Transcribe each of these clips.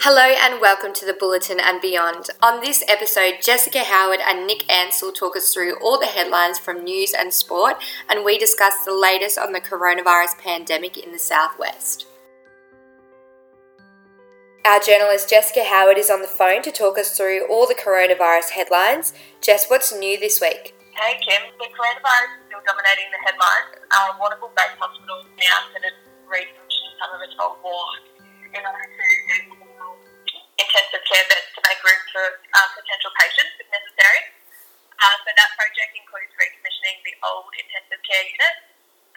Hello and welcome to the Booletin and Beyond. On this episode, Jessica Howard and Nick Ansell talk us through all the headlines from news and sport, and we discuss the latest on the coronavirus pandemic in the southwest. Our journalist Jessica Howard is on the phone to talk us through all the coronavirus headlines. Jess, what's new this week? Hey Kim, the coronavirus is still dominating the headlines. Um, Warrnambool Base Hospital announced that it's recommissioned some of its old ward in order to intensive care beds to make room for um, potential patients if necessary. Uh, so that project includes recommissioning the old intensive care unit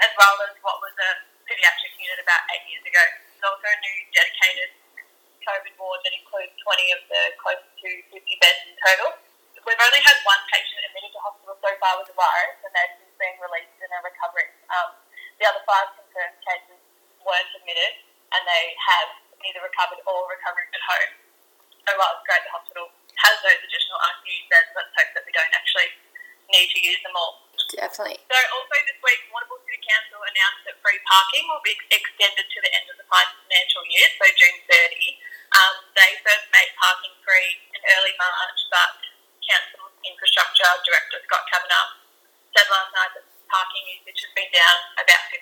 as well as what was a paediatric unit about eight years ago. There's also a new dedicated COVID ward that includes 20 of the close to 50 beds in total. We've only had one patient admitted to hospital so far with the virus, and they've since been released and are recovering. Um, the other five confirmed cases weren't admitted, and they have either recovered or recovering at home. So while it's great the hospital has those additional ICU beds, let's hope that we don't actually need to use them all. Definitely. So also this week, Warrnambool City Council announced that free parking will be extended to the end of the financial year, so June 30. Um, they first made parking free in early March, but Council Infrastructure Director Scott Kavanagh said last night that parking usage has been down about 50%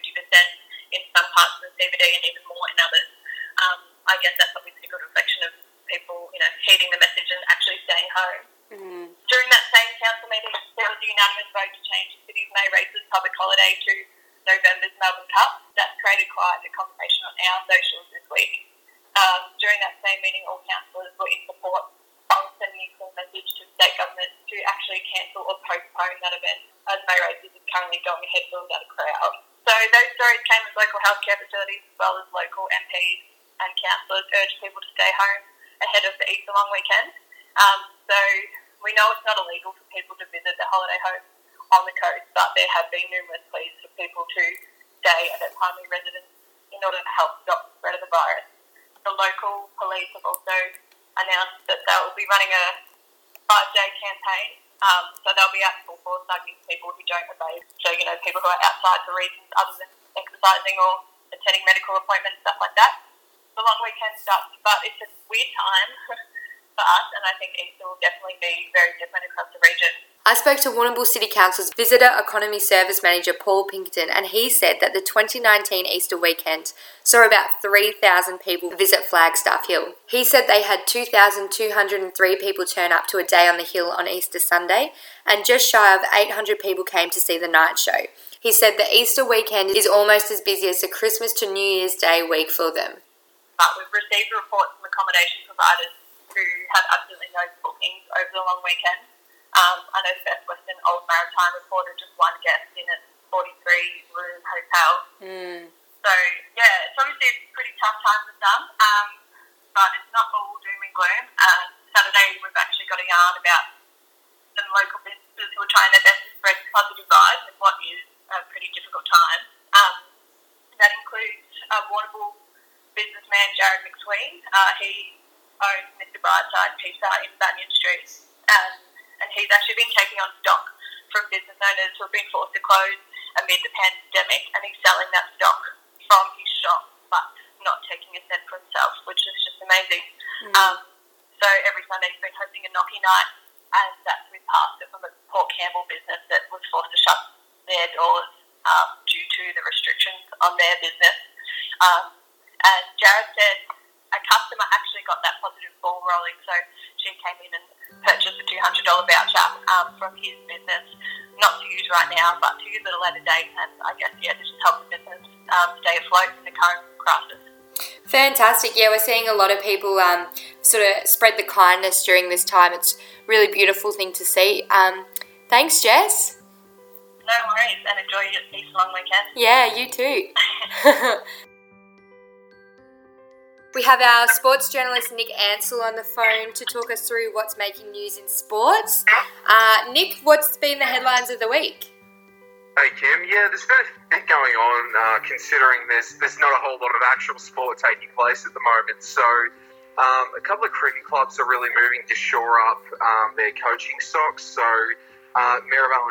in some parts of the CBD and even more in others. Um, I guess that's obviously a good reflection of people, you know, heeding the message and actually staying home. Mm. During that same council meeting, there was a unanimous vote to change the city's May races public holiday to November's Melbourne Cup. That's created quite a conversation on our socials this week. Um, during that same meeting, all councillors were in support of sending a clear message to state government to actually cancel or postpone that event, as May races is currently going ahead without a crowd. So those stories came as local healthcare facilities as well as local MPs and councillors urged people to stay home ahead of the Easter long weekend. Um, so we know it's not illegal for people to visit their holiday homes on the coast, but there have been numerous pleas for people to stay at their primary residence in order to help stop the spread of the virus. The local police have also announced that they will be running a five-day campaign. Um, so they'll be out full force hugging people who don't obey. So, you know, people who are outside for reasons other than exercising or attending medical appointments, stuff like that. The long weekend starts, but it's a weird time for us, and I think Easter will definitely be very different across the region. I spoke to Warrnambool City Council's Visitor Economy Service Manager Paul Pinkerton, and he said that the 2019 Easter weekend saw about 3,000 people visit Flagstaff Hill. He said they had 2,203 people turn up to a day on the hill on Easter Sunday, and just shy of 800 people came to see the night show. He said the Easter weekend is almost as busy as the Christmas to New Year's Day week for them. But we've received reports from accommodation providers who have absolutely no bookings over the long weekend. Um, I know Best Western Old Maritime reported just one guest in a 43 room hotel. Mm. So, yeah, it's obviously a pretty tough time for some, um, but it's not all doom and gloom. Uh, Saturday, we've actually got a yarn about some local businesses who are trying their best to spread positive vibes in what is a pretty difficult time. Um, that includes uh, Warrnambool businessman Jared McSween. Uh, he owns Mr. Brightside Pizza in Banyan Street. Um, and he's actually been taking on stock from business owners who have been forced to close amid the pandemic, and he's selling that stock from his shop, but not taking a cent for himself, which is just amazing. Mm. Um, so every Sunday he's been hosting a gnocchi night, and that's with pasta from a Port Campbell business that was forced to shut their doors um, due to the restrictions on their business. Um, and Jared said a customer actually got that positive ball rolling, so she came in and purchased a $200 voucher um, from his business, not to use right now, but to use at a later date, and I guess, yeah, to just help the business um, stay afloat in the current crisis. Fantastic. Yeah, we're seeing a lot of people um, sort of spread the kindness during this time. It's really beautiful thing to see. Um, thanks, Jess. No worries, and enjoy your Easter long weekend. Yeah, you too. we have our sports journalist Nick Ansell on the phone to talk us through what's making news in sports. Uh, Nick, what's been the headlines of the week? Hey Kim, yeah, there's a bit going on uh, considering there's there's not a whole lot of actual sport taking place at the moment. So um, a couple of cricket clubs are really moving to shore up um, their coaching stocks. So uh,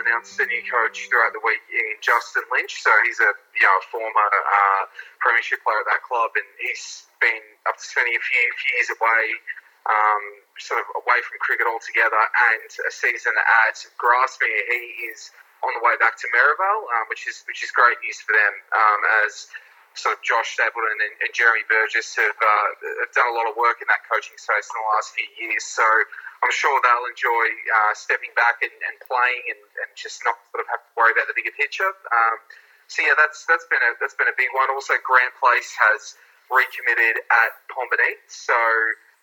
announced a new coach throughout the week in Justin Lynch. So he's a you know former uh, premiership player at that club, and he's been to spending a few few years away, um, sort of away from cricket altogether, and a season at Grassmere. He is on the way back to Merrivale, um, which is which is great news for them um, as sort of Josh Stapleton and, and Jeremy Burgess have, uh, have done a lot of work in that coaching space in the last few years. So I'm sure they'll enjoy uh, stepping back and, and playing and, and, just not sort of have to worry about the bigger picture. Um, so yeah, that's that's been a that's been a big one. Also, Grant Place has recommitted at Pomborneit, so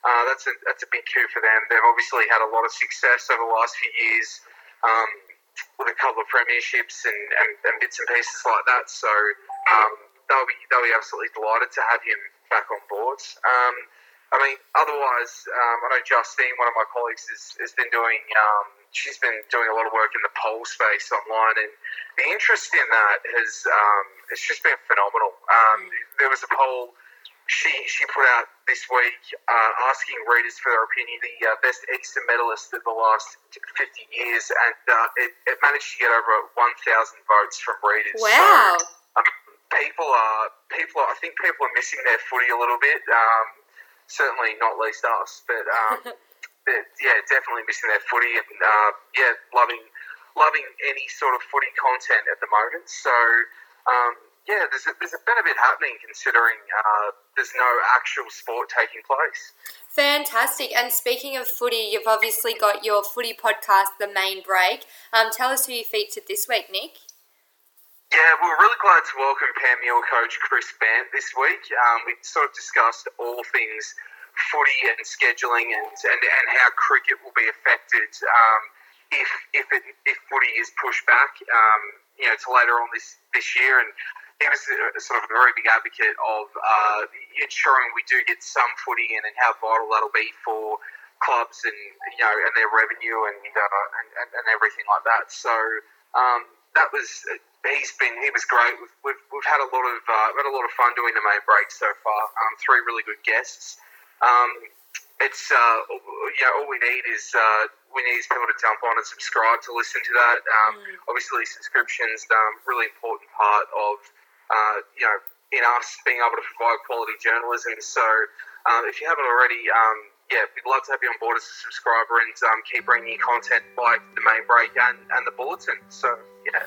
uh, that's a that's a big coup for them. They've obviously had a lot of success over the last few years um, with a couple of premierships and, and, and, bits and pieces like that. So um, they'll be they'll be absolutely delighted to have him back on board. Um, I mean, otherwise, um, I know Justine, one of my colleagues, has, has been doing. Um, she's been doing a lot of work in the poll space online, and the interest in that has um, it's just been phenomenal. Um, mm. There was a poll she she put out this week uh, asking readers for their opinion, the uh, best Easter medalist of the last 50 years, and uh, it, it, managed to get over 1,000 votes from readers. Wow. So, um, people are people. Are, I think people are missing their footy a little bit. Um, certainly not least us, but, um, but yeah, definitely missing their footy and uh, yeah, loving loving any sort of footy content at the moment. So um, yeah, there's a, there's been a bit happening considering uh, there's no actual sport taking place. Fantastic. And speaking of footy, you've obviously got your footy podcast, The Main Break. Um, tell us who you featured this week, Nick. Yeah, we're really glad to welcome Pam Panmure coach Chris Bant this week. Um, we sort of discussed all things footy and scheduling and, and, and how cricket will be affected um, if if, it, if footy is pushed back, um, you know, to later on this, this year. And he was a, sort of a very big advocate of uh, ensuring we do get some footy in and how vital that'll be for clubs and you know and their revenue and uh, and, and, everything like that. So um, that was he's been he was great. We've, we've, we've had a lot of uh, had a lot of fun doing the main break so far. Um, three really good guests. Um, it's uh, yeah, all we need is uh, we need people to jump on and subscribe to listen to that. Um, mm. Obviously, subscriptions um, really important part of uh, you know in us being able to provide quality journalism. So um, if you haven't already, um, yeah, we'd love to have you on board as a subscriber and um, keep bringing you content like the main break and, and the Booletin. So yeah.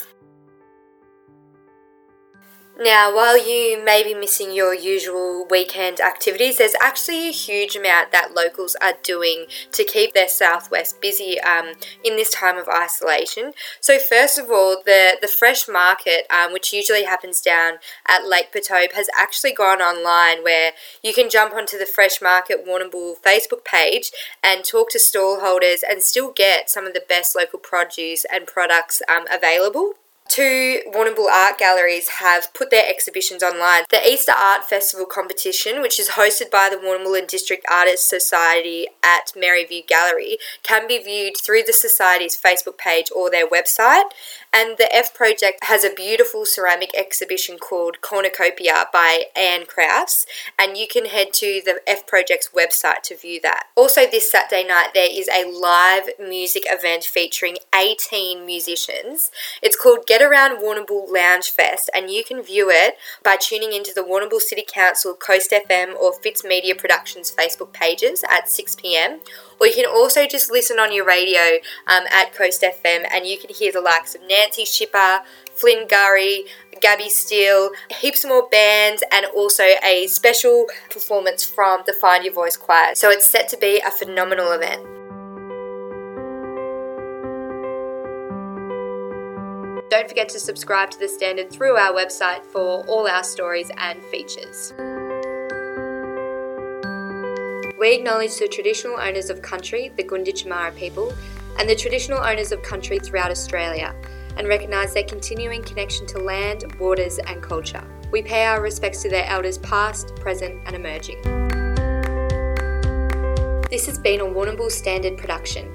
Now, while you may be missing your usual weekend activities, there's actually a huge amount that locals are doing to keep their southwest busy um, in this time of isolation. So, first of all, the, the fresh market, um, which usually happens down at Lake Pertobe, has actually gone online where you can jump onto the Fresh Market Warrnambool Facebook page and talk to stall holders and still get some of the best local produce and products um, available. Two Warrnambool art galleries have put their exhibitions online. The Easter Art Festival competition, which is hosted by the Warrnambool and District Artists Society at Maryview Gallery, can be viewed through the Society's Facebook page or their website. And the F Project has a beautiful ceramic exhibition called Cornucopia by Anne Krause, and you can head to the F Project's website to view that. Also, this Saturday night, there is a live music event featuring 18 musicians. It's called Get Around Warrnambool Lounge Fest, and you can view it by tuning into the Warrnambool City Council, Coast FM, or Fitz Media Productions Facebook pages at 6 pm or you can also just listen on your radio um, at Coast FM and you can hear the likes of Nancy Schipper, Flynn Gurry, Gabby Steele, heaps more bands, and also a special performance from the Find Your Voice Choir. So it's set to be a phenomenal event. Don't forget to subscribe to The Standard through our website for all our stories and features. We acknowledge the traditional owners of country, the Gunditjmara people, and the traditional owners of country throughout Australia, and recognise their continuing connection to land, waters, and culture. We pay our respects to their elders past, present, and emerging. This has been a Warrnambool Standard production.